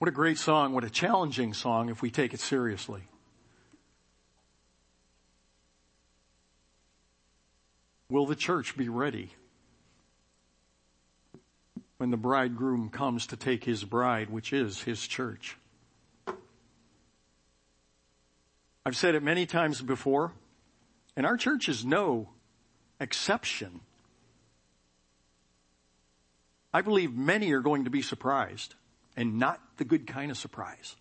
What a great song. What a challenging song if we take it seriously. Will the church be ready when the bridegroom comes to take his bride, which is his church? I've said it many times before, and our church is no exception. I believe many are going to be surprised and not the good kind of surprise.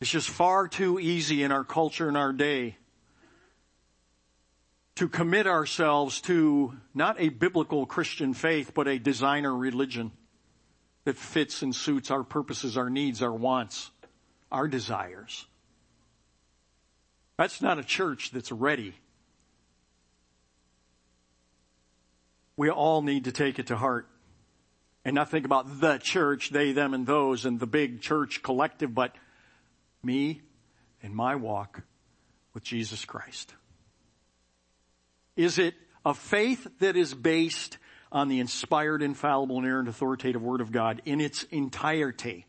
It's just far too easy in our culture in our day to commit ourselves to not a biblical Christian faith, but a designer religion that fits and suits our purposes, our needs, our wants, our desires. That's not a church that's ready. We all need to take it to heart and not think about the church, they, them, and those, and the big church collective, but me and my walk with Jesus Christ. Is it a faith that is based on the inspired, infallible, inerrant, authoritative Word of God in its entirety?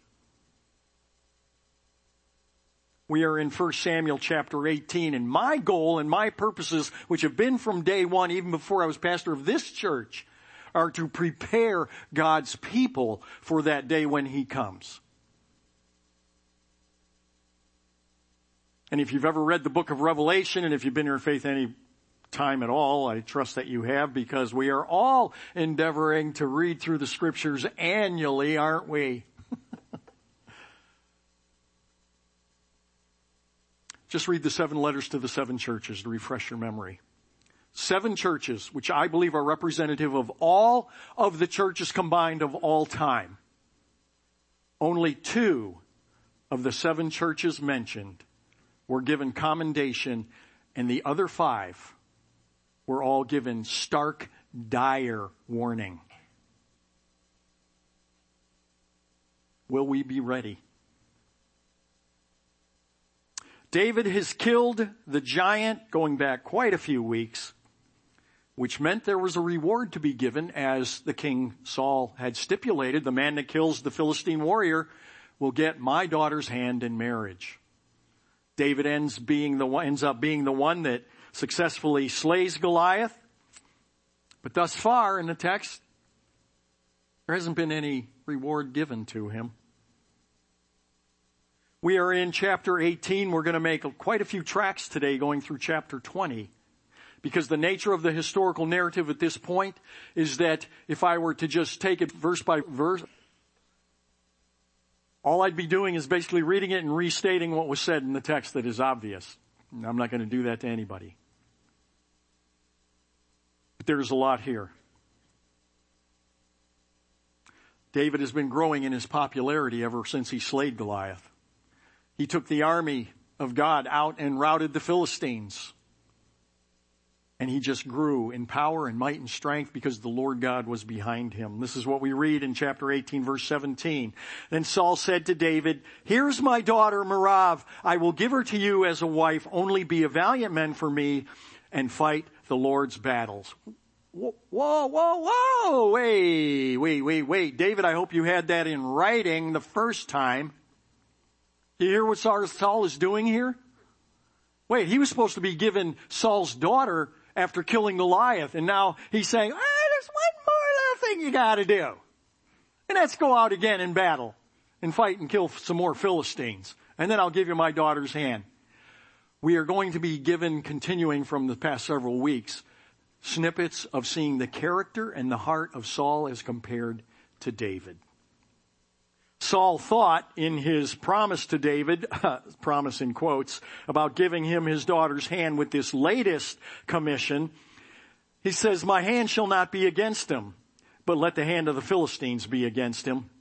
We are in 1 Samuel chapter 18 and my goal and my purposes, which have been from day one, even before I was pastor of this church, are to prepare God's people for that day when He comes. And if you've ever read the book of Revelation and if you've been here in faith any time at all, I trust that you have because we are all endeavoring to read through the scriptures annually, aren't we? Just read the seven letters to the seven churches to refresh your memory. Seven churches, which I believe are representative of all of the churches combined of all time. Only two of the seven churches mentioned were given commendation and the other five were all given stark, dire warning. Will we be ready? David has killed the giant going back quite a few weeks, which meant there was a reward to be given as the king Saul had stipulated. The man that kills the Philistine warrior will get my daughter's hand in marriage. David ends being the one, ends up being the one that successfully slays Goliath. But thus far in the text, there hasn't been any reward given to him. We are in chapter 18. We're going to make quite a few tracks today going through chapter 20. Because the nature of the historical narrative at this point is that if I were to just take it verse by verse, all I'd be doing is basically reading it and restating what was said in the text that is obvious. I'm not going to do that to anybody. But there's a lot here. David has been growing in his popularity ever since he slayed Goliath. He took the army of God out and routed the Philistines. And he just grew in power and might and strength because the Lord God was behind him. This is what we read in chapter 18 verse 17. Then Saul said to David, here's my daughter Merab. I will give her to you as a wife. Only be a valiant man for me and fight the Lord's battles. Whoa, whoa, whoa, wait, wait, wait, wait. David, I hope you had that in writing the first time. You hear what Saul is doing here? Wait, he was supposed to be given Saul's daughter after killing Goliath, and now he's saying, ah, there's one more little thing you gotta do. And that's go out again in battle and fight and kill some more Philistines. And then I'll give you my daughter's hand. We are going to be given, continuing from the past several weeks, snippets of seeing the character and the heart of Saul as compared to David. Saul thought in his promise to David, promise in quotes, about giving him his daughter's hand with this latest commission, he says, my hand shall not be against him, but let the hand of the Philistines be against him.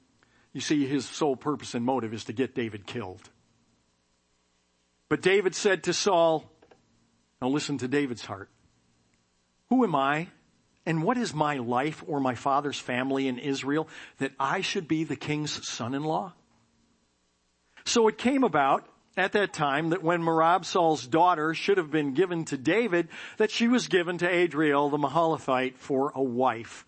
You see, his sole purpose and motive is to get David killed. But David said to Saul, now listen to David's heart. Who am I and what is my life or my father's family in Israel that I should be the king's son-in-law? So it came about at that time that when Merab Saul's daughter should have been given to David, that she was given to Adriel the Mahalathite for a wife.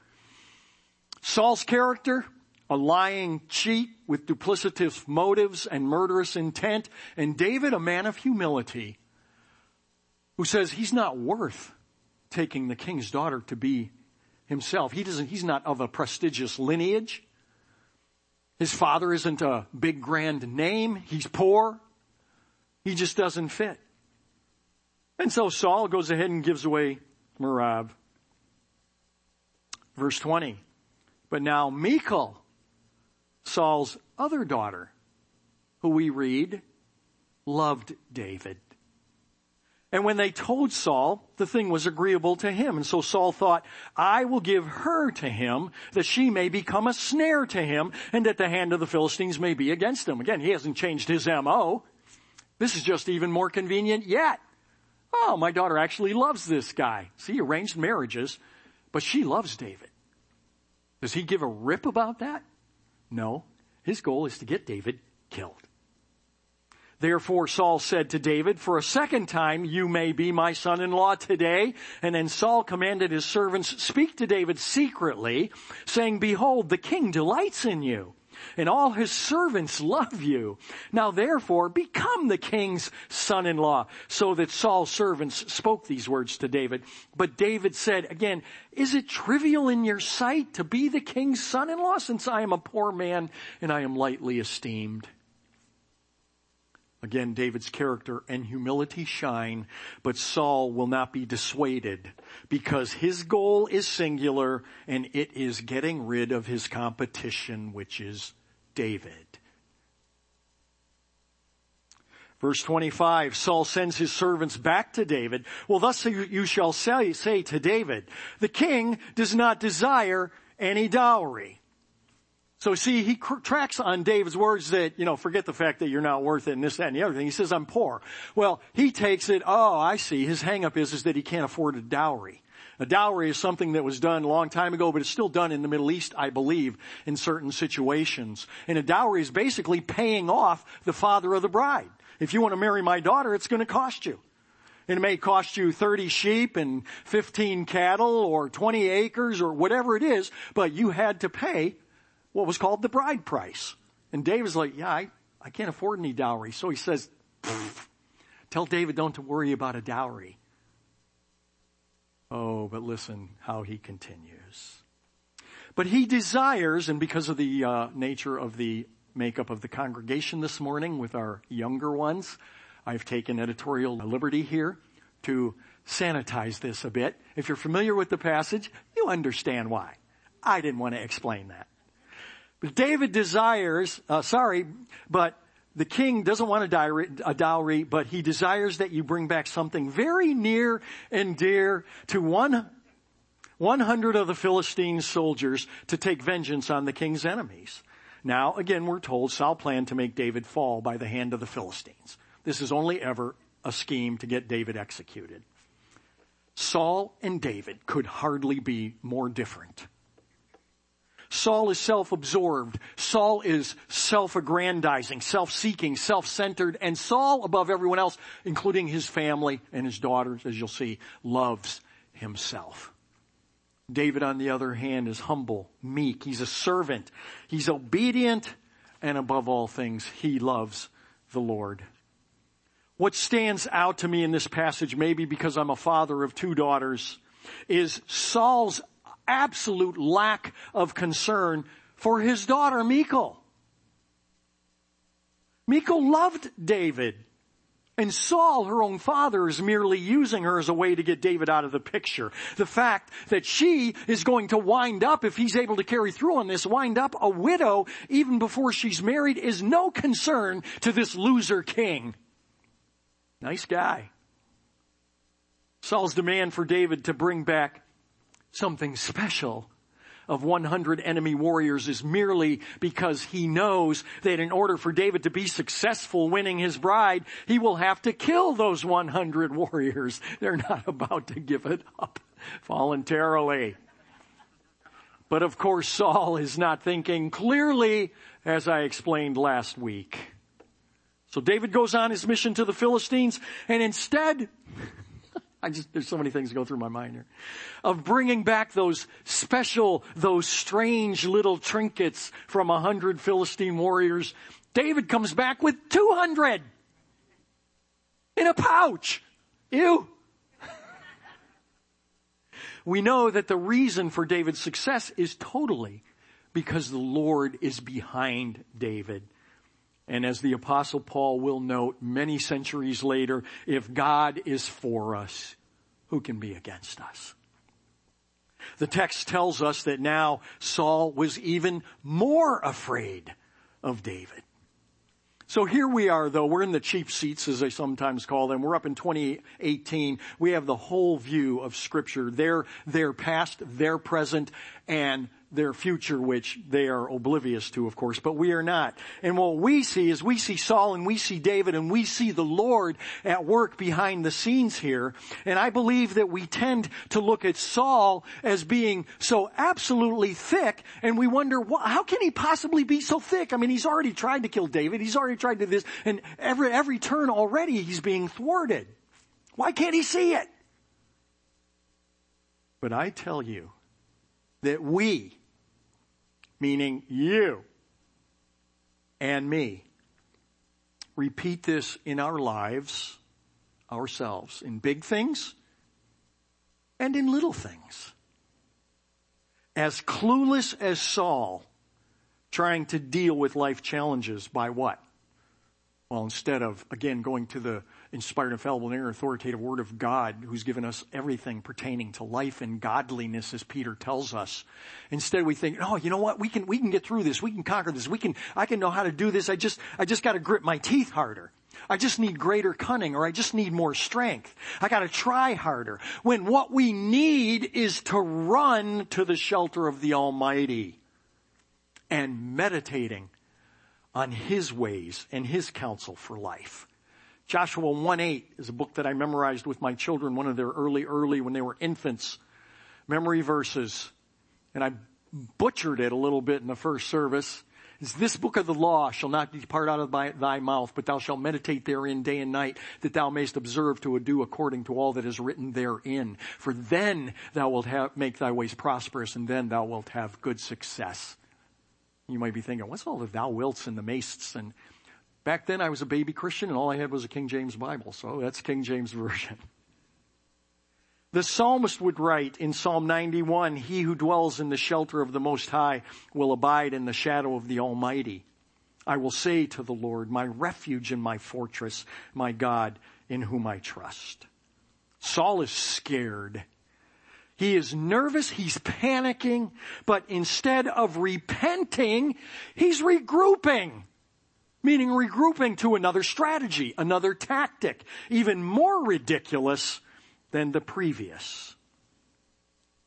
Saul's character, a lying cheat with duplicitous motives and murderous intent, and David, a man of humility, who says he's not worth taking the king's daughter to be himself. He doesn't, he's not of a prestigious lineage. His father isn't a big grand name. He's poor. He just doesn't fit. And so Saul goes ahead and gives away Merab. Verse 20. But now Michal, Saul's other daughter, who we read, loved David. And when they told Saul, the thing was agreeable to him. And so Saul thought, I will give her to him that she may become a snare to him and that the hand of the Philistines may be against him. Again, he hasn't changed his MO. This is just even more convenient yet. Oh, my daughter actually loves this guy. See, arranged marriages, but she loves David. Does he give a rip about that? No. His goal is to get David killed. Therefore Saul said to David, for a second time you may be my son-in-law today. And then Saul commanded his servants, speak to David secretly, saying, behold, the king delights in you and all his servants love you. Now therefore become the king's son-in-law. So that Saul's servants spoke these words to David. But David said again, is it trivial in your sight to be the king's son-in-law since I am a poor man and I am lightly esteemed? Again, David's character and humility shine, but Saul will not be dissuaded because his goal is singular and it is getting rid of his competition, which is David. Verse 25, Saul sends his servants back to David. Well, thus you shall say, say to David, the king does not desire any dowry. So see, he cr- tracks on David's words that, you know, forget the fact that you're not worth it and this, that, and the other thing. He says, I'm poor. Well, he takes it, oh, I see. His hangup is, is that he can't afford a dowry. A dowry is something that was done a long time ago, but it's still done in the Middle East, I believe, in certain situations. And a dowry is basically paying off the father of the bride. If you want to marry my daughter, it's going to cost you. It may cost you 30 sheep and 15 cattle or 20 acres or whatever it is, but you had to pay what was called the bride price. And David's like, yeah, I, I can't afford any dowry. So he says, tell David don't to worry about a dowry. Oh, but listen how he continues. But he desires, and because of the uh, nature of the makeup of the congregation this morning with our younger ones, I've taken editorial liberty here to sanitize this a bit. If you're familiar with the passage, you understand why. I didn't want to explain that. David desires, uh, sorry, but the king doesn't want a dowry, a dowry, but he desires that you bring back something very near and dear to one, 100 of the Philistine soldiers to take vengeance on the king's enemies. Now, again, we're told Saul planned to make David fall by the hand of the Philistines. This is only ever a scheme to get David executed. Saul and David could hardly be more different. Saul is self-absorbed. Saul is self-aggrandizing, self-seeking, self-centered, and Saul, above everyone else, including his family and his daughters, as you'll see, loves himself. David, on the other hand, is humble, meek. He's a servant. He's obedient, and above all things, he loves the Lord. What stands out to me in this passage, maybe because I'm a father of two daughters, is Saul's absolute lack of concern for his daughter Michal. Michal loved David. And Saul, her own father, is merely using her as a way to get David out of the picture. The fact that she is going to wind up, if he's able to carry through on this, wind up a widow even before she's married is no concern to this loser king. Nice guy. Saul's demand for David to bring back something special of 100 enemy warriors is merely because he knows that in order for David to be successful winning his bride, he will have to kill those 100 warriors. They're not about to give it up voluntarily. But of course Saul is not thinking clearly as I explained last week. So David goes on his mission to the Philistines and instead I just, there's so many things go through my mind here. Of bringing back those special, those strange little trinkets from a hundred Philistine warriors. David comes back with 200 in a pouch. Ew. we know that the reason for David's success is totally because the Lord is behind David. And as the apostle Paul will note many centuries later, if God is for us, who can be against us? The text tells us that now Saul was even more afraid of David. So here we are though, we're in the cheap seats as they sometimes call them. We're up in 2018. We have the whole view of scripture. Their, their past, their present, and their future, which they are oblivious to, of course, but we are not. And what we see is we see Saul and we see David and we see the Lord at work behind the scenes here. And I believe that we tend to look at Saul as being so absolutely thick and we wonder, how can he possibly be so thick? I mean, he's already tried to kill David. He's already tried to do this and every, every turn already he's being thwarted. Why can't he see it? But I tell you that we meaning you and me. Repeat this in our lives, ourselves, in big things and in little things. As clueless as Saul, trying to deal with life challenges by what? Well, instead of, again, going to the inspired, infallible, and authoritative word of God who's given us everything pertaining to life and godliness as Peter tells us. Instead we think, oh, you know what? We can, we can get through this. We can conquer this. We can, I can know how to do this. I just, I just gotta grip my teeth harder. I just need greater cunning or I just need more strength. I gotta try harder. When what we need is to run to the shelter of the Almighty and meditating on His ways and His counsel for life. Joshua 1-8 is a book that I memorized with my children, one of their early, early when they were infants. Memory verses. And I butchered it a little bit in the first service. Is this book of the law shall not depart out of thy, thy, mouth, but thou shalt meditate therein day and night, that thou mayest observe to do according to all that is written therein. For then thou wilt have, make thy ways prosperous, and then thou wilt have good success. You might be thinking, what's all the thou wilts and the mastes and Back then I was a baby Christian and all I had was a King James Bible, so that's King James Version. The psalmist would write in Psalm 91, He who dwells in the shelter of the Most High will abide in the shadow of the Almighty. I will say to the Lord, my refuge and my fortress, my God in whom I trust. Saul is scared. He is nervous, he's panicking, but instead of repenting, he's regrouping meaning regrouping to another strategy, another tactic, even more ridiculous than the previous.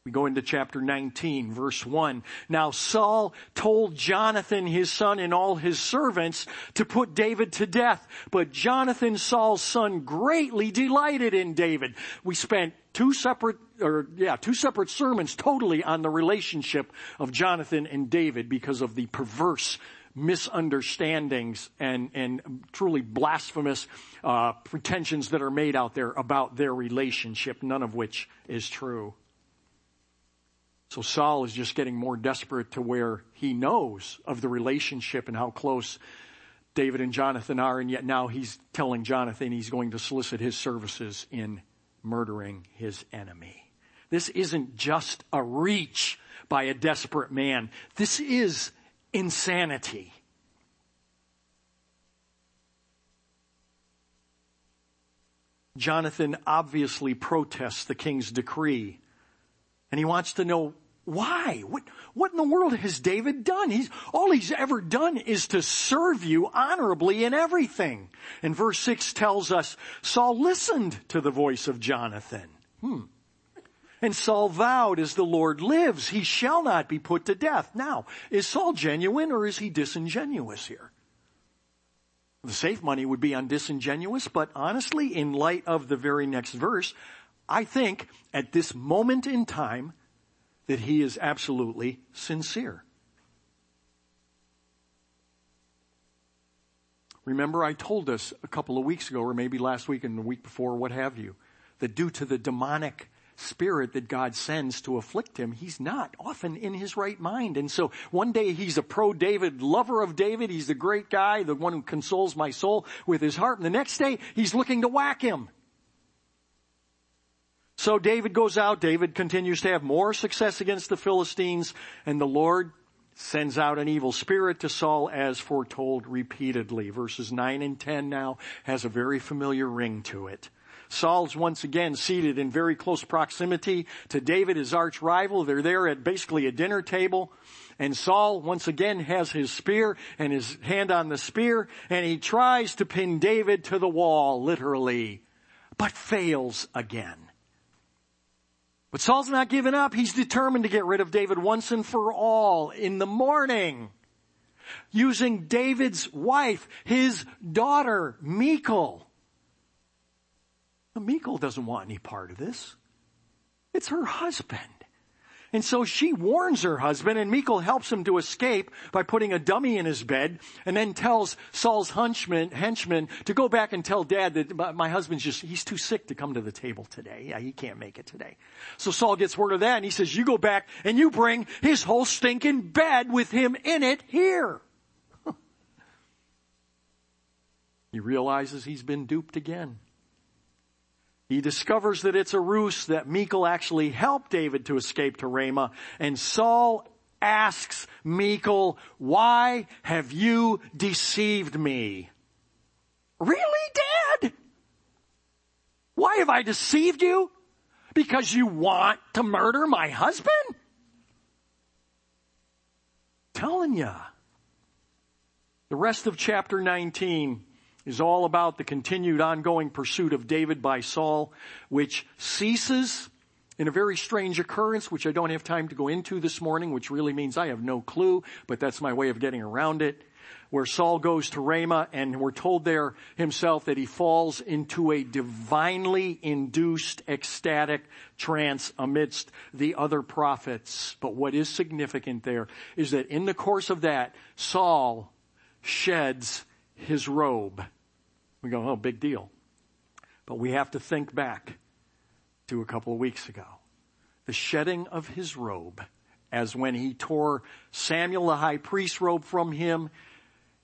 We go into chapter 19, verse 1. Now Saul told Jonathan, his son, and all his servants to put David to death. But Jonathan, Saul's son, greatly delighted in David. We spent two separate, or yeah, two separate sermons totally on the relationship of Jonathan and David because of the perverse misunderstandings and, and truly blasphemous uh, pretensions that are made out there about their relationship, none of which is true. So Saul is just getting more desperate to where he knows of the relationship and how close David and Jonathan are, and yet now he's telling Jonathan he's going to solicit his services in murdering his enemy. This isn't just a reach by a desperate man. This is insanity. Jonathan obviously protests the king's decree and he wants to know why? What, what in the world has David done? He's, all he's ever done is to serve you honorably in everything. And verse 6 tells us Saul listened to the voice of Jonathan. Hmm. And Saul vowed, as the Lord lives, he shall not be put to death. Now, is Saul genuine or is he disingenuous here? The safe money would be on disingenuous, but honestly, in light of the very next verse, I think at this moment in time that he is absolutely sincere. Remember I told us a couple of weeks ago, or maybe last week and the week before, what have you, that due to the demonic spirit that God sends to afflict him, he's not often in his right mind. And so one day he's a pro-David lover of David. He's the great guy, the one who consoles my soul with his heart. And the next day he's looking to whack him. So David goes out. David continues to have more success against the Philistines and the Lord sends out an evil spirit to Saul as foretold repeatedly. Verses 9 and 10 now has a very familiar ring to it. Saul's once again seated in very close proximity to David, his arch rival. They're there at basically a dinner table. And Saul once again has his spear and his hand on the spear and he tries to pin David to the wall, literally, but fails again. But Saul's not giving up. He's determined to get rid of David once and for all in the morning. Using David's wife, his daughter, Michal. Michal doesn't want any part of this. It's her husband. And so she warns her husband and Michal helps him to escape by putting a dummy in his bed and then tells Saul's henchman, henchman to go back and tell dad that my husband's just, he's too sick to come to the table today. Yeah, he can't make it today. So Saul gets word of that and he says, you go back and you bring his whole stinking bed with him in it here. he realizes he's been duped again. He discovers that it's a ruse that Michal actually helped David to escape to Ramah and Saul asks Michal, why have you deceived me? Really, Dad? Why have I deceived you? Because you want to murder my husband? Telling ya. The rest of chapter 19 is all about the continued ongoing pursuit of David by Saul, which ceases in a very strange occurrence, which I don't have time to go into this morning, which really means I have no clue, but that's my way of getting around it. Where Saul goes to Ramah and we're told there himself that he falls into a divinely induced ecstatic trance amidst the other prophets. But what is significant there is that in the course of that, Saul sheds his robe. We go, oh, big deal. But we have to think back to a couple of weeks ago. The shedding of his robe, as when he tore Samuel the high priest's robe from him,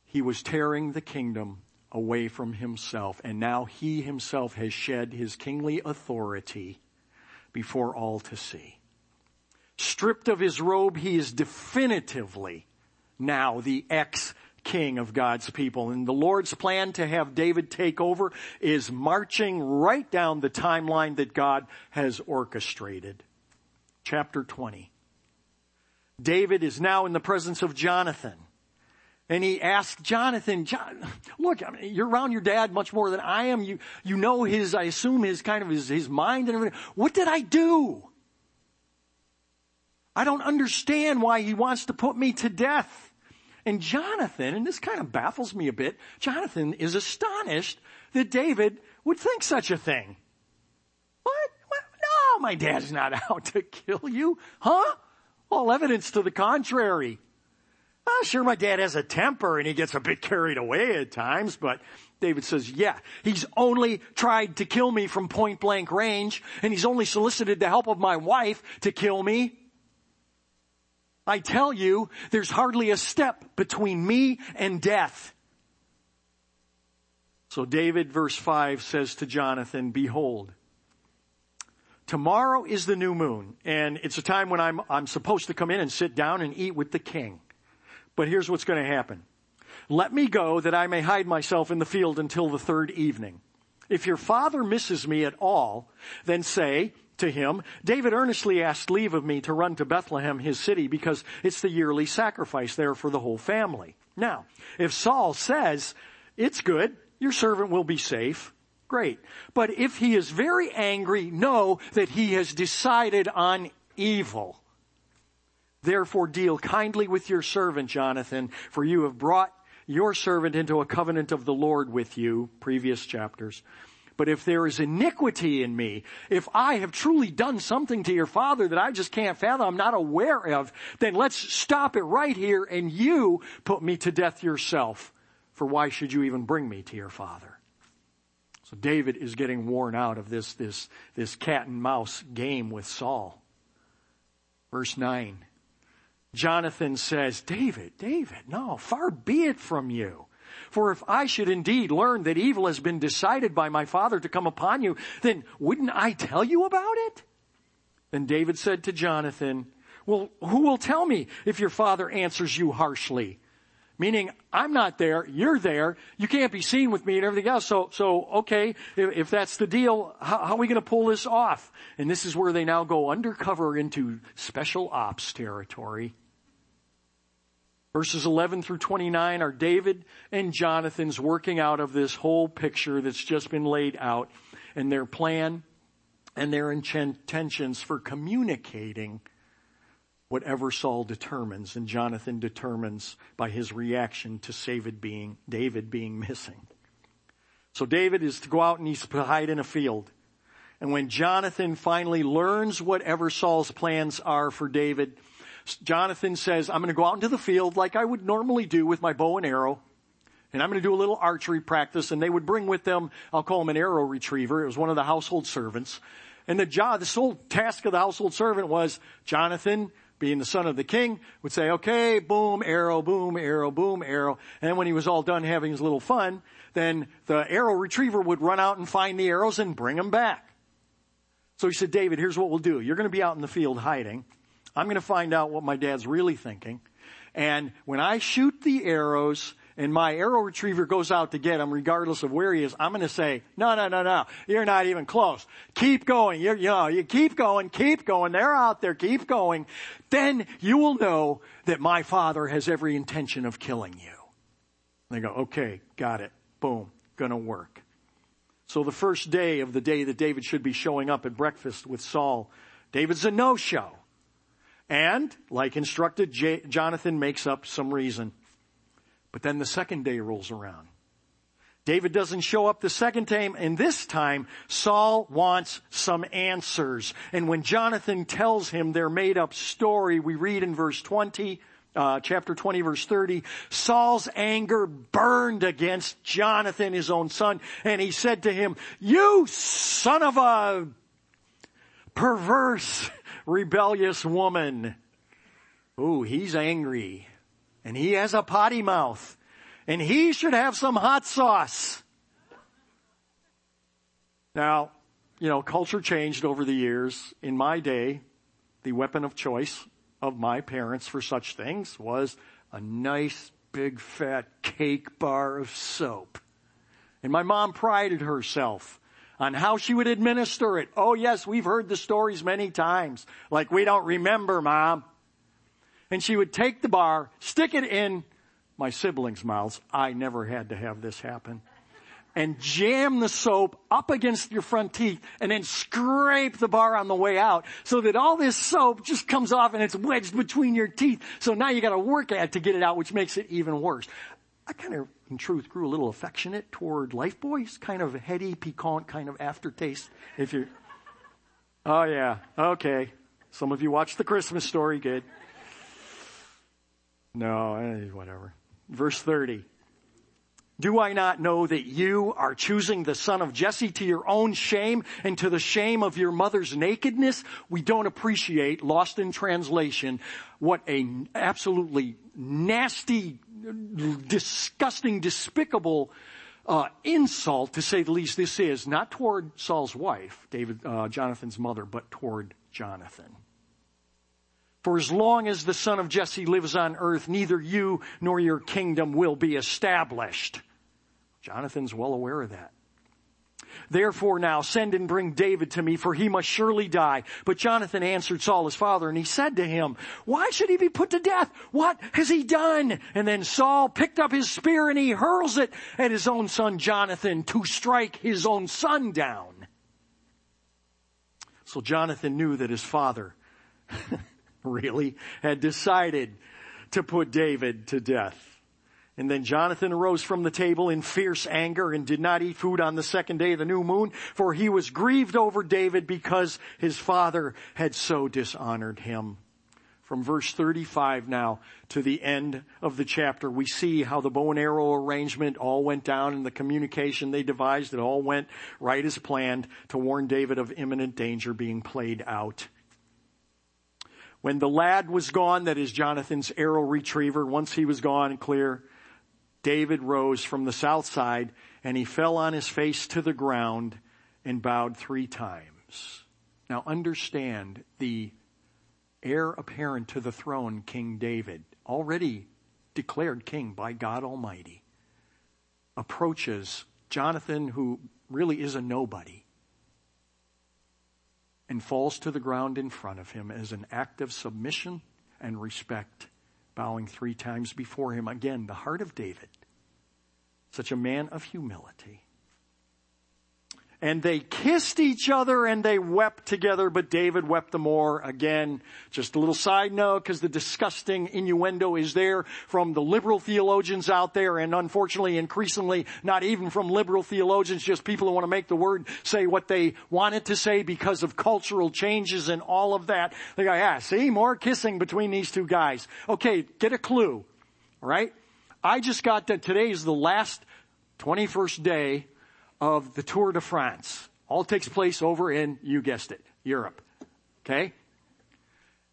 he was tearing the kingdom away from himself. And now he himself has shed his kingly authority before all to see. Stripped of his robe, he is definitively now the ex king of God's people. And the Lord's plan to have David take over is marching right down the timeline that God has orchestrated. Chapter 20. David is now in the presence of Jonathan. And he asked Jonathan, John, look, I mean, you're around your dad much more than I am. You, you know his, I assume his kind of his, his mind and everything. What did I do? I don't understand why he wants to put me to death. And Jonathan, and this kind of baffles me a bit, Jonathan is astonished that David would think such a thing. What? what? No, my dad's not out to kill you. Huh? All evidence to the contrary. Oh, sure, my dad has a temper and he gets a bit carried away at times, but David says, yeah, he's only tried to kill me from point blank range and he's only solicited the help of my wife to kill me. I tell you, there's hardly a step between me and death. So David, verse 5 says to Jonathan, behold, tomorrow is the new moon, and it's a time when I'm, I'm supposed to come in and sit down and eat with the king. But here's what's going to happen. Let me go that I may hide myself in the field until the third evening. If your father misses me at all, then say, to him, David earnestly asked leave of me to run to Bethlehem, his city, because it's the yearly sacrifice there for the whole family. Now, if Saul says, it's good, your servant will be safe, great. But if he is very angry, know that he has decided on evil. Therefore deal kindly with your servant, Jonathan, for you have brought your servant into a covenant of the Lord with you, previous chapters. But if there is iniquity in me, if I have truly done something to your father that I just can't fathom, I'm not aware of, then let's stop it right here and you put me to death yourself. For why should you even bring me to your father? So David is getting worn out of this, this, this cat and mouse game with Saul. Verse 9. Jonathan says, David, David, no, far be it from you. For if I should indeed learn that evil has been decided by my father to come upon you, then wouldn't I tell you about it? Then David said to Jonathan, well, who will tell me if your father answers you harshly? Meaning, I'm not there, you're there, you can't be seen with me and everything else. So, so, okay, if, if that's the deal, how, how are we gonna pull this off? And this is where they now go undercover into special ops territory. Verses 11 through 29 are David and Jonathan's working out of this whole picture that's just been laid out and their plan and their intentions for communicating whatever Saul determines and Jonathan determines by his reaction to David being, David being missing. So David is to go out and he's to hide in a field. And when Jonathan finally learns whatever Saul's plans are for David, Jonathan says, I'm going to go out into the field like I would normally do with my bow and arrow. And I'm going to do a little archery practice. And they would bring with them, I'll call him an arrow retriever. It was one of the household servants. And the job, the sole task of the household servant was, Jonathan, being the son of the king, would say, okay, boom, arrow, boom, arrow, boom, arrow. And when he was all done having his little fun, then the arrow retriever would run out and find the arrows and bring them back. So he said, David, here's what we'll do. You're going to be out in the field hiding. I'm going to find out what my dad's really thinking. And when I shoot the arrows, and my arrow retriever goes out to get him regardless of where he is, I'm going to say, no, no, no, no, you're not even close. Keep going. You're, you know, you keep going, keep going. They're out there, keep going. Then you will know that my father has every intention of killing you. And they go, okay, got it. Boom. Gonna work. So the first day of the day that David should be showing up at breakfast with Saul, David's a no-show. And, like instructed, J- Jonathan makes up some reason. But then the second day rolls around. David doesn't show up the second time, and this time Saul wants some answers. And when Jonathan tells him their made up story, we read in verse 20, uh, chapter 20 verse 30, Saul's anger burned against Jonathan, his own son, and he said to him, you son of a perverse, rebellious woman. Ooh, he's angry. And he has a potty mouth. And he should have some hot sauce. Now, you know, culture changed over the years. In my day, the weapon of choice of my parents for such things was a nice big fat cake bar of soap. And my mom prided herself on how she would administer it. Oh yes, we've heard the stories many times. Like we don't remember, mom and she would take the bar, stick it in my siblings' mouths. I never had to have this happen. And jam the soap up against your front teeth and then scrape the bar on the way out so that all this soap just comes off and it's wedged between your teeth. So now you gotta work at it to get it out, which makes it even worse. I kind of, in truth, grew a little affectionate toward Lifebuoys, kind of heady, piquant kind of aftertaste. If you, oh yeah, okay. Some of you watched the Christmas story, good. No, eh, whatever. Verse 30. Do I not know that you are choosing the son of Jesse to your own shame and to the shame of your mother's nakedness? We don't appreciate, lost in translation, what a absolutely nasty, disgusting, despicable uh, insult, to say the least, this is not toward Saul's wife, David, uh, Jonathan's mother, but toward Jonathan. For as long as the son of Jesse lives on earth, neither you nor your kingdom will be established. Jonathan's well aware of that. Therefore now send and bring David to me, for he must surely die. But Jonathan answered Saul his father, and he said to him, Why should he be put to death? What has he done? And then Saul picked up his spear and he hurls it at his own son Jonathan to strike his own son down. So Jonathan knew that his father really, had decided to put David to death. And then Jonathan arose from the table in fierce anger and did not eat food on the second day of the new moon, for he was grieved over David because his father had so dishonored him. from verse 35 now to the end of the chapter, we see how the bow and arrow arrangement all went down and the communication they devised, it all went right as planned to warn David of imminent danger being played out. When the lad was gone, that is Jonathan's arrow retriever, once he was gone and clear, David rose from the south side and he fell on his face to the ground and bowed three times. Now understand the heir apparent to the throne, King David, already declared king by God Almighty, approaches Jonathan, who really is a nobody, and falls to the ground in front of him as an act of submission and respect, bowing three times before him. Again, the heart of David, such a man of humility and they kissed each other and they wept together, but David wept the more. Again, just a little side note, because the disgusting innuendo is there from the liberal theologians out there, and unfortunately, increasingly, not even from liberal theologians, just people who want to make the word say what they want it to say because of cultural changes and all of that. They go, yeah, see, more kissing between these two guys. Okay, get a clue, right? I just got that today is the last 21st day of the Tour de France. All takes place over in, you guessed it, Europe. Okay?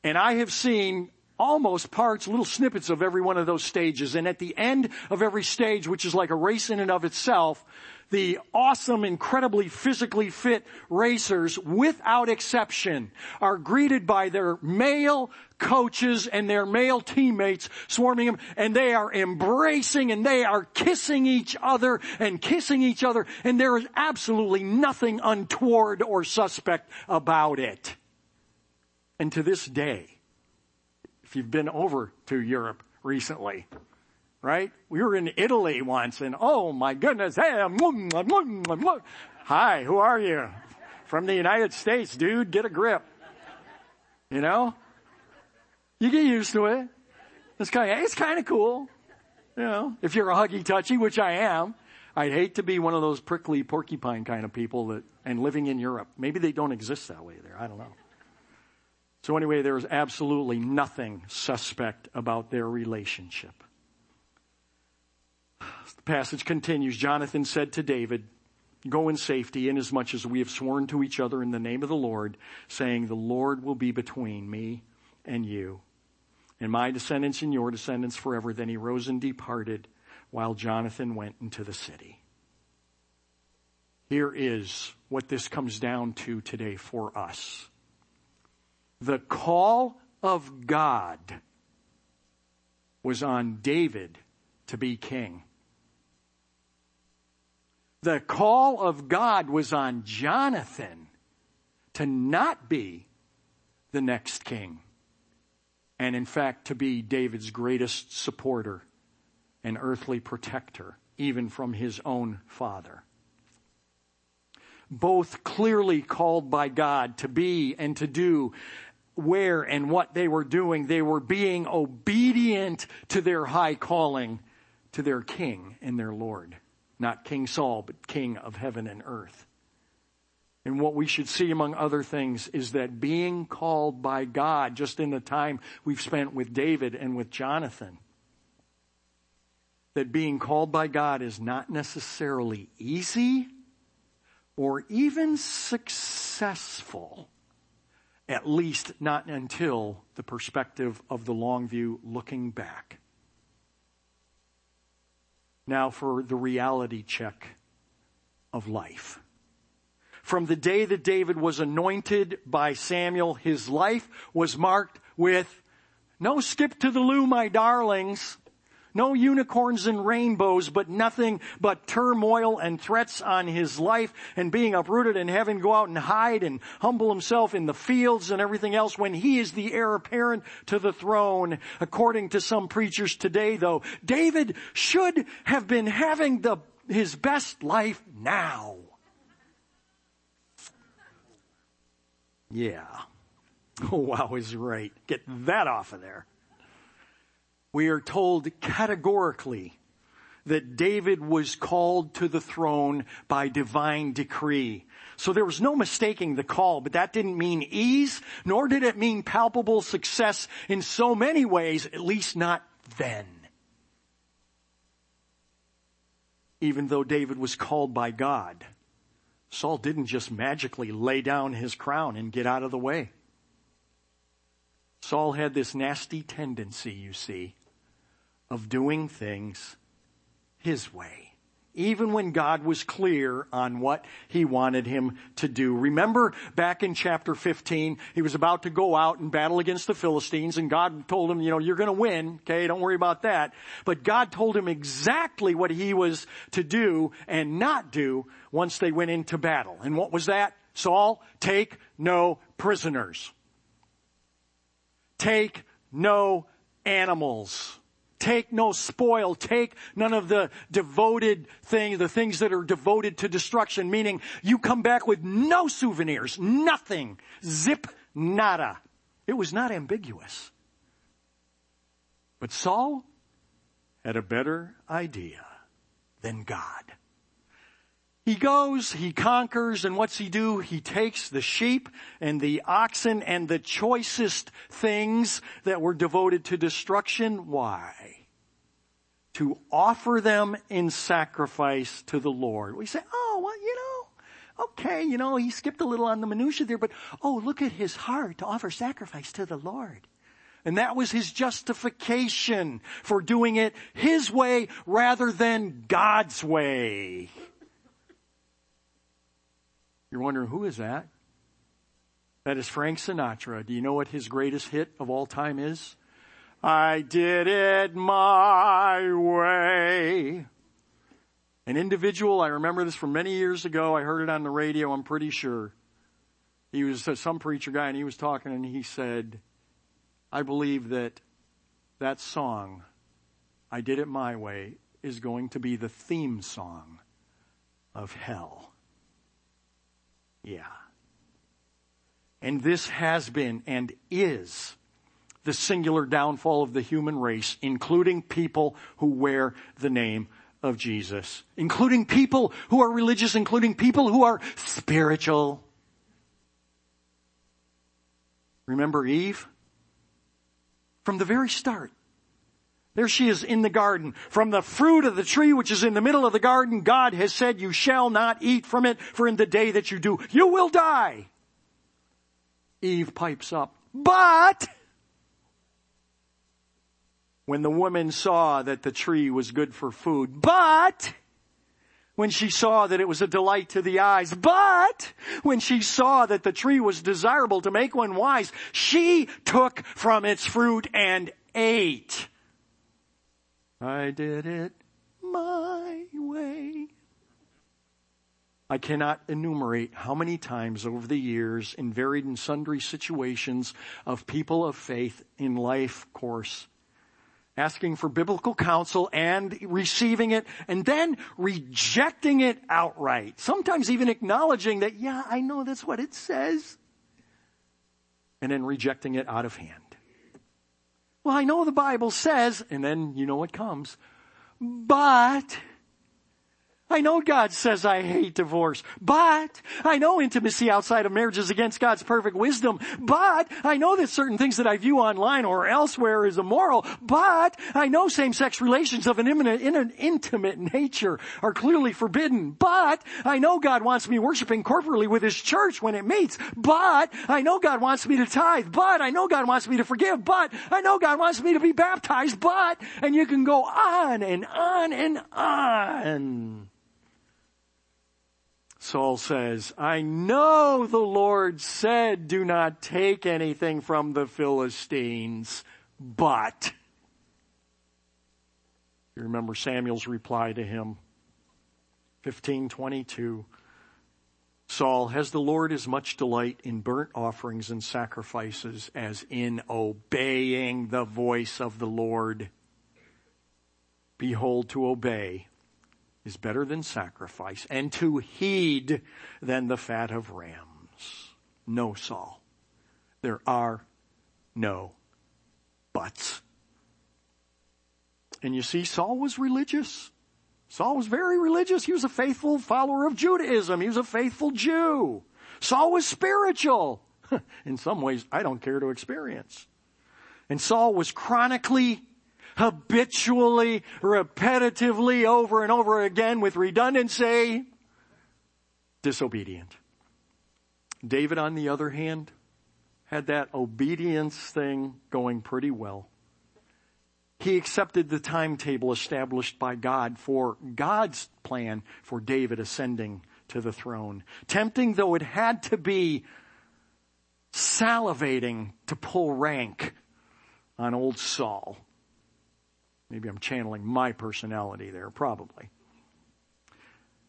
And I have seen almost parts, little snippets of every one of those stages. And at the end of every stage, which is like a race in and of itself, the awesome, incredibly physically fit racers, without exception, are greeted by their male coaches and their male teammates swarming them, and they are embracing and they are kissing each other and kissing each other, and there is absolutely nothing untoward or suspect about it. And to this day, if you've been over to Europe recently, right? We were in Italy once and oh my goodness, hey, hi, who are you? From the United States, dude, get a grip. You know? You get used to it. It's kind of, it's kind of cool. You know, if you're a huggy touchy, which I am, I'd hate to be one of those prickly porcupine kind of people that, and living in Europe. Maybe they don't exist that way there. I don't know. So anyway, there is absolutely nothing suspect about their relationship. The passage continues. Jonathan said to David, Go in safety, inasmuch as we have sworn to each other in the name of the Lord, saying, The Lord will be between me and you, and my descendants and your descendants forever. Then he rose and departed, while Jonathan went into the city. Here is what this comes down to today for us. The call of God was on David to be king. The call of God was on Jonathan to not be the next king. And in fact, to be David's greatest supporter and earthly protector, even from his own father. Both clearly called by God to be and to do where and what they were doing. They were being obedient to their high calling, to their king and their Lord. Not King Saul, but King of heaven and earth. And what we should see among other things is that being called by God, just in the time we've spent with David and with Jonathan, that being called by God is not necessarily easy or even successful at least not until the perspective of the long view looking back. Now for the reality check of life. From the day that David was anointed by Samuel, his life was marked with no skip to the loo, my darlings. No unicorns and rainbows, but nothing but turmoil and threats on his life and being uprooted and having to go out and hide and humble himself in the fields and everything else when he is the heir apparent to the throne. According to some preachers today though, David should have been having the, his best life now. Yeah. Oh wow is right. Get that off of there we are told categorically that David was called to the throne by divine decree. So there was no mistaking the call, but that didn't mean ease, nor did it mean palpable success in so many ways, at least not then. Even though David was called by God, Saul didn't just magically lay down his crown and get out of the way. Saul had this nasty tendency, you see, of doing things his way even when God was clear on what he wanted him to do. Remember back in chapter 15, he was about to go out and battle against the Philistines and God told him, you know, you're to win. Okay. Don't worry about that. But God told him exactly what he was to do and not do once they went into battle. And what was that? Saul, take no prisoners. Take no animals. Take no spoil. Take none of the devoted things, the things that are devoted to destruction, meaning you come back with no souvenirs, nothing. Zip nada. It was not ambiguous. But Saul had a better idea than God. He goes, he conquers, and what's he do? He takes the sheep and the oxen and the choicest things that were devoted to destruction. Why? To offer them in sacrifice to the Lord. We say, oh, well, you know, okay, you know, he skipped a little on the minutia there, but oh, look at his heart to offer sacrifice to the Lord. And that was his justification for doing it his way rather than God's way. You're wondering, who is that? That is Frank Sinatra. Do you know what his greatest hit of all time is? I did it my way. An individual, I remember this from many years ago. I heard it on the radio, I'm pretty sure. He was uh, some preacher guy and he was talking and he said, I believe that that song, I did it my way, is going to be the theme song of hell. Yeah. And this has been and is the singular downfall of the human race, including people who wear the name of Jesus, including people who are religious, including people who are spiritual. Remember Eve? From the very start, there she is in the garden. From the fruit of the tree which is in the middle of the garden, God has said, you shall not eat from it, for in the day that you do, you will die. Eve pipes up, but when the woman saw that the tree was good for food, but when she saw that it was a delight to the eyes, but when she saw that the tree was desirable to make one wise, she took from its fruit and ate. I did it my way. I cannot enumerate how many times over the years in varied and sundry situations of people of faith in life course asking for biblical counsel and receiving it and then rejecting it outright. Sometimes even acknowledging that, yeah, I know that's what it says. And then rejecting it out of hand. Well, I know the Bible says, and then you know what comes, but I know God says I hate divorce, but I know intimacy outside of marriage is against God's perfect wisdom, but I know that certain things that I view online or elsewhere is immoral, but I know same-sex relations of an, imminent, in an intimate nature are clearly forbidden, but I know God wants me worshiping corporately with His church when it meets, but I know God wants me to tithe, but I know God wants me to forgive, but I know God wants me to be baptized, but, and you can go on and on and on. Saul says, I know the Lord said, do not take anything from the Philistines, but. You remember Samuel's reply to him, 1522. Saul, has the Lord as much delight in burnt offerings and sacrifices as in obeying the voice of the Lord? Behold, to obey is better than sacrifice, and to heed than the fat of rams. No, Saul. There are no buts. And you see, Saul was religious. Saul was very religious. He was a faithful follower of Judaism. He was a faithful Jew. Saul was spiritual. In some ways, I don't care to experience. And Saul was chronically, habitually, repetitively, over and over again with redundancy, disobedient. David, on the other hand, had that obedience thing going pretty well. He accepted the timetable established by God for God's plan for David ascending to the throne. Tempting though it had to be, salivating to pull rank on old Saul. Maybe I'm channeling my personality there, probably.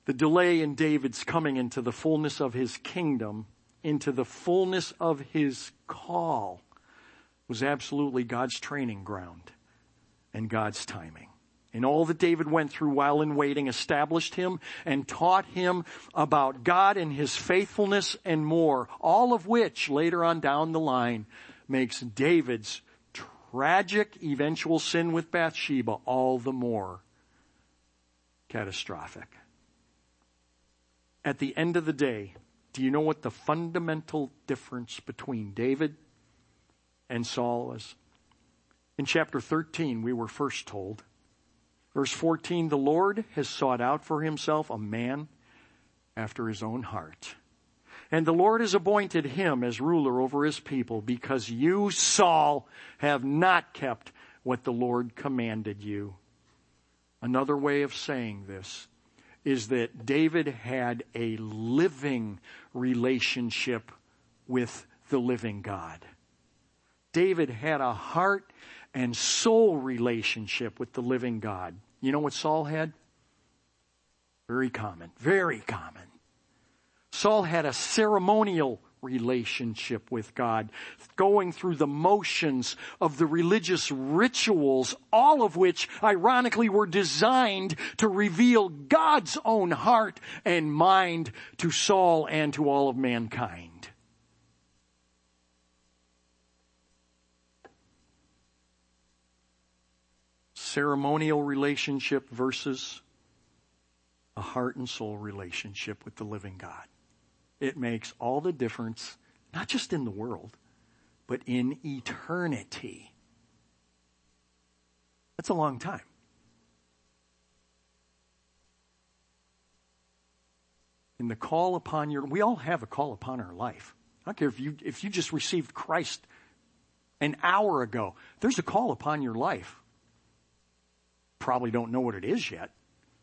The delay in David's coming into the fullness of his kingdom, into the fullness of his call, was absolutely God's training ground and God's timing. And all that David went through while in waiting established him and taught him about God and his faithfulness and more, all of which later on down the line makes David's tragic eventual sin with Bathsheba all the more catastrophic. At the end of the day, do you know what the fundamental difference between David and Saul was? In chapter 13, we were first told. Verse 14, the Lord has sought out for himself a man after his own heart. And the Lord has appointed him as ruler over his people because you, Saul, have not kept what the Lord commanded you. Another way of saying this is that David had a living relationship with the living God. David had a heart and soul relationship with the living God. You know what Saul had? Very common. Very common. Saul had a ceremonial relationship with God, going through the motions of the religious rituals, all of which ironically were designed to reveal God's own heart and mind to Saul and to all of mankind. ceremonial relationship versus a heart and soul relationship with the living God. It makes all the difference, not just in the world, but in eternity. That's a long time. In the call upon your, we all have a call upon our life. I don't care if you, if you just received Christ an hour ago, there's a call upon your life probably don't know what it is yet,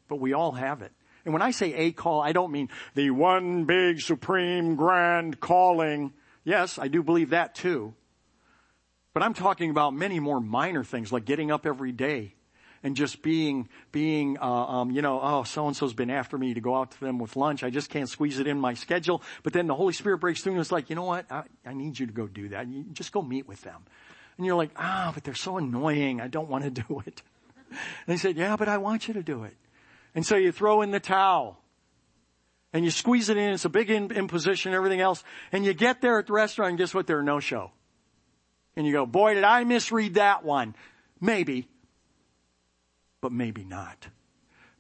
but we all have it. And when I say a call, I don't mean the one big supreme grand calling. Yes, I do believe that too. But I'm talking about many more minor things like getting up every day and just being, being, uh, um, you know, oh, so and so's been after me to go out to them with lunch. I just can't squeeze it in my schedule. But then the Holy Spirit breaks through and it's like, you know what? I, I need you to go do that. You just go meet with them. And you're like, ah, but they're so annoying. I don't want to do it. And he said, yeah, but I want you to do it. And so you throw in the towel and you squeeze it in. It's a big imposition, everything else. And you get there at the restaurant and guess what? They're no show. And you go, boy, did I misread that one. Maybe, but maybe not.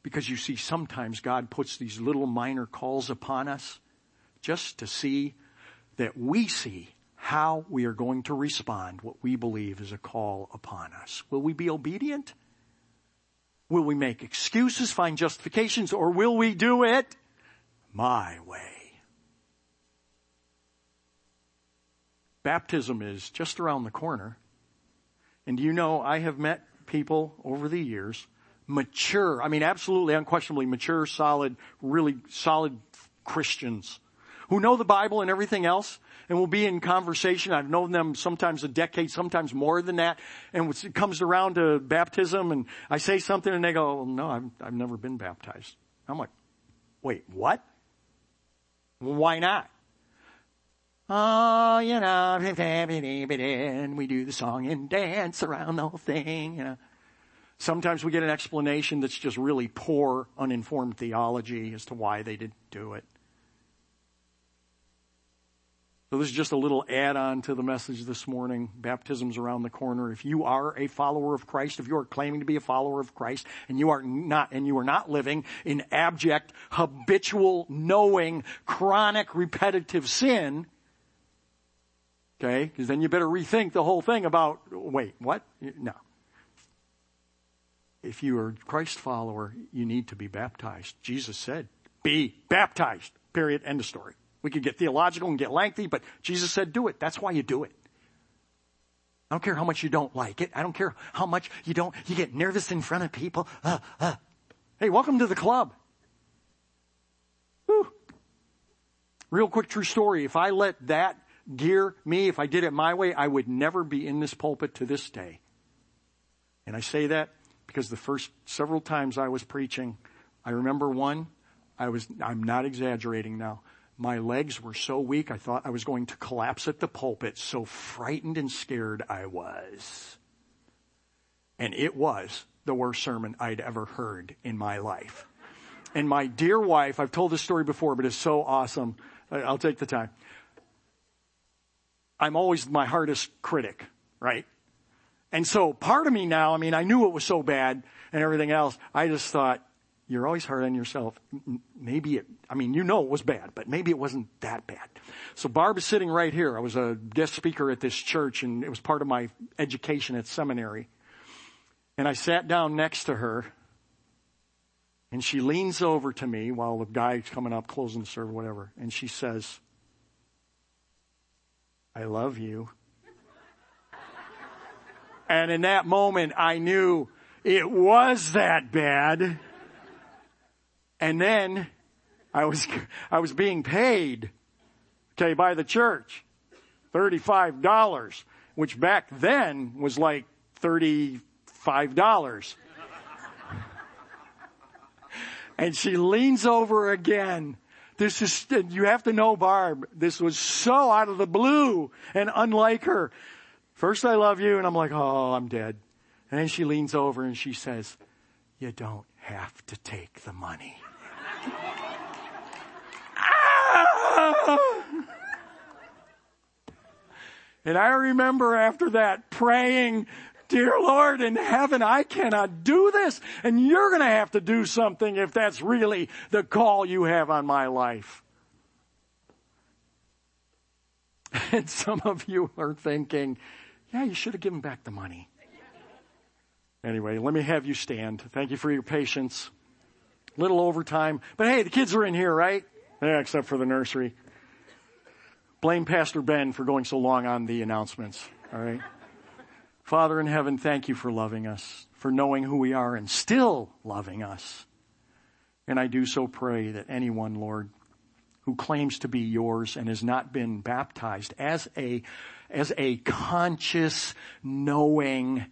Because you see, sometimes God puts these little minor calls upon us just to see that we see how we are going to respond what we believe is a call upon us. Will we be obedient? Will we make excuses, find justifications, or will we do it my way? Baptism is just around the corner. And you know, I have met people over the years, mature, I mean, absolutely, unquestionably mature, solid, really solid Christians who know the Bible and everything else, and we'll be in conversation. I've known them sometimes a decade, sometimes more than that. And it comes around to baptism and I say something and they go, no, I've, I've never been baptized. I'm like, wait, what? Why not? Oh, you know, and we do the song and dance around the whole thing, you know. Sometimes we get an explanation that's just really poor, uninformed theology as to why they didn't do it. So this is just a little add on to the message this morning. Baptism's around the corner. If you are a follower of Christ, if you are claiming to be a follower of Christ and you are not, and you are not living in abject, habitual, knowing, chronic, repetitive sin, okay, because then you better rethink the whole thing about, wait, what? No. If you are a Christ follower, you need to be baptized. Jesus said, be baptized. Period. End of story. We could get theological and get lengthy, but Jesus said do it. That's why you do it. I don't care how much you don't like it. I don't care how much you don't, you get nervous in front of people. Uh, uh. Hey, welcome to the club. Whew. Real quick true story. If I let that gear me, if I did it my way, I would never be in this pulpit to this day. And I say that because the first several times I was preaching, I remember one, I was, I'm not exaggerating now. My legs were so weak, I thought I was going to collapse at the pulpit. So frightened and scared I was. And it was the worst sermon I'd ever heard in my life. And my dear wife, I've told this story before, but it's so awesome. I'll take the time. I'm always my hardest critic, right? And so part of me now, I mean, I knew it was so bad and everything else. I just thought, you're always hard on yourself. Maybe it, I mean, you know it was bad, but maybe it wasn't that bad. So Barb is sitting right here. I was a guest speaker at this church and it was part of my education at seminary. And I sat down next to her and she leans over to me while the guy's coming up closing the serve, whatever. And she says, I love you. and in that moment, I knew it was that bad. And then I was, I was being paid, okay, by the church. $35, which back then was like $35. and she leans over again. This is, you have to know Barb, this was so out of the blue and unlike her. First I love you and I'm like, oh, I'm dead. And then she leans over and she says, you don't have to take the money. Ah! And I remember after that praying, Dear Lord in heaven, I cannot do this. And you're going to have to do something if that's really the call you have on my life. And some of you are thinking, yeah, you should have given back the money. Anyway, let me have you stand. Thank you for your patience. Little overtime. But hey, the kids are in here, right? Yeah, except for the nursery. Blame Pastor Ben for going so long on the announcements. All right. Father in heaven, thank you for loving us, for knowing who we are and still loving us. And I do so pray that anyone, Lord, who claims to be yours and has not been baptized as a, as a conscious, knowing,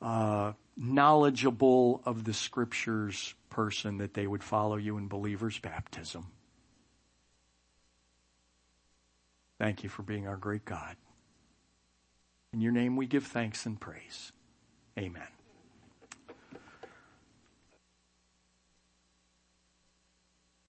uh, knowledgeable of the scriptures person, that they would follow you in believer's baptism. Thank you for being our great God. In your name we give thanks and praise. Amen.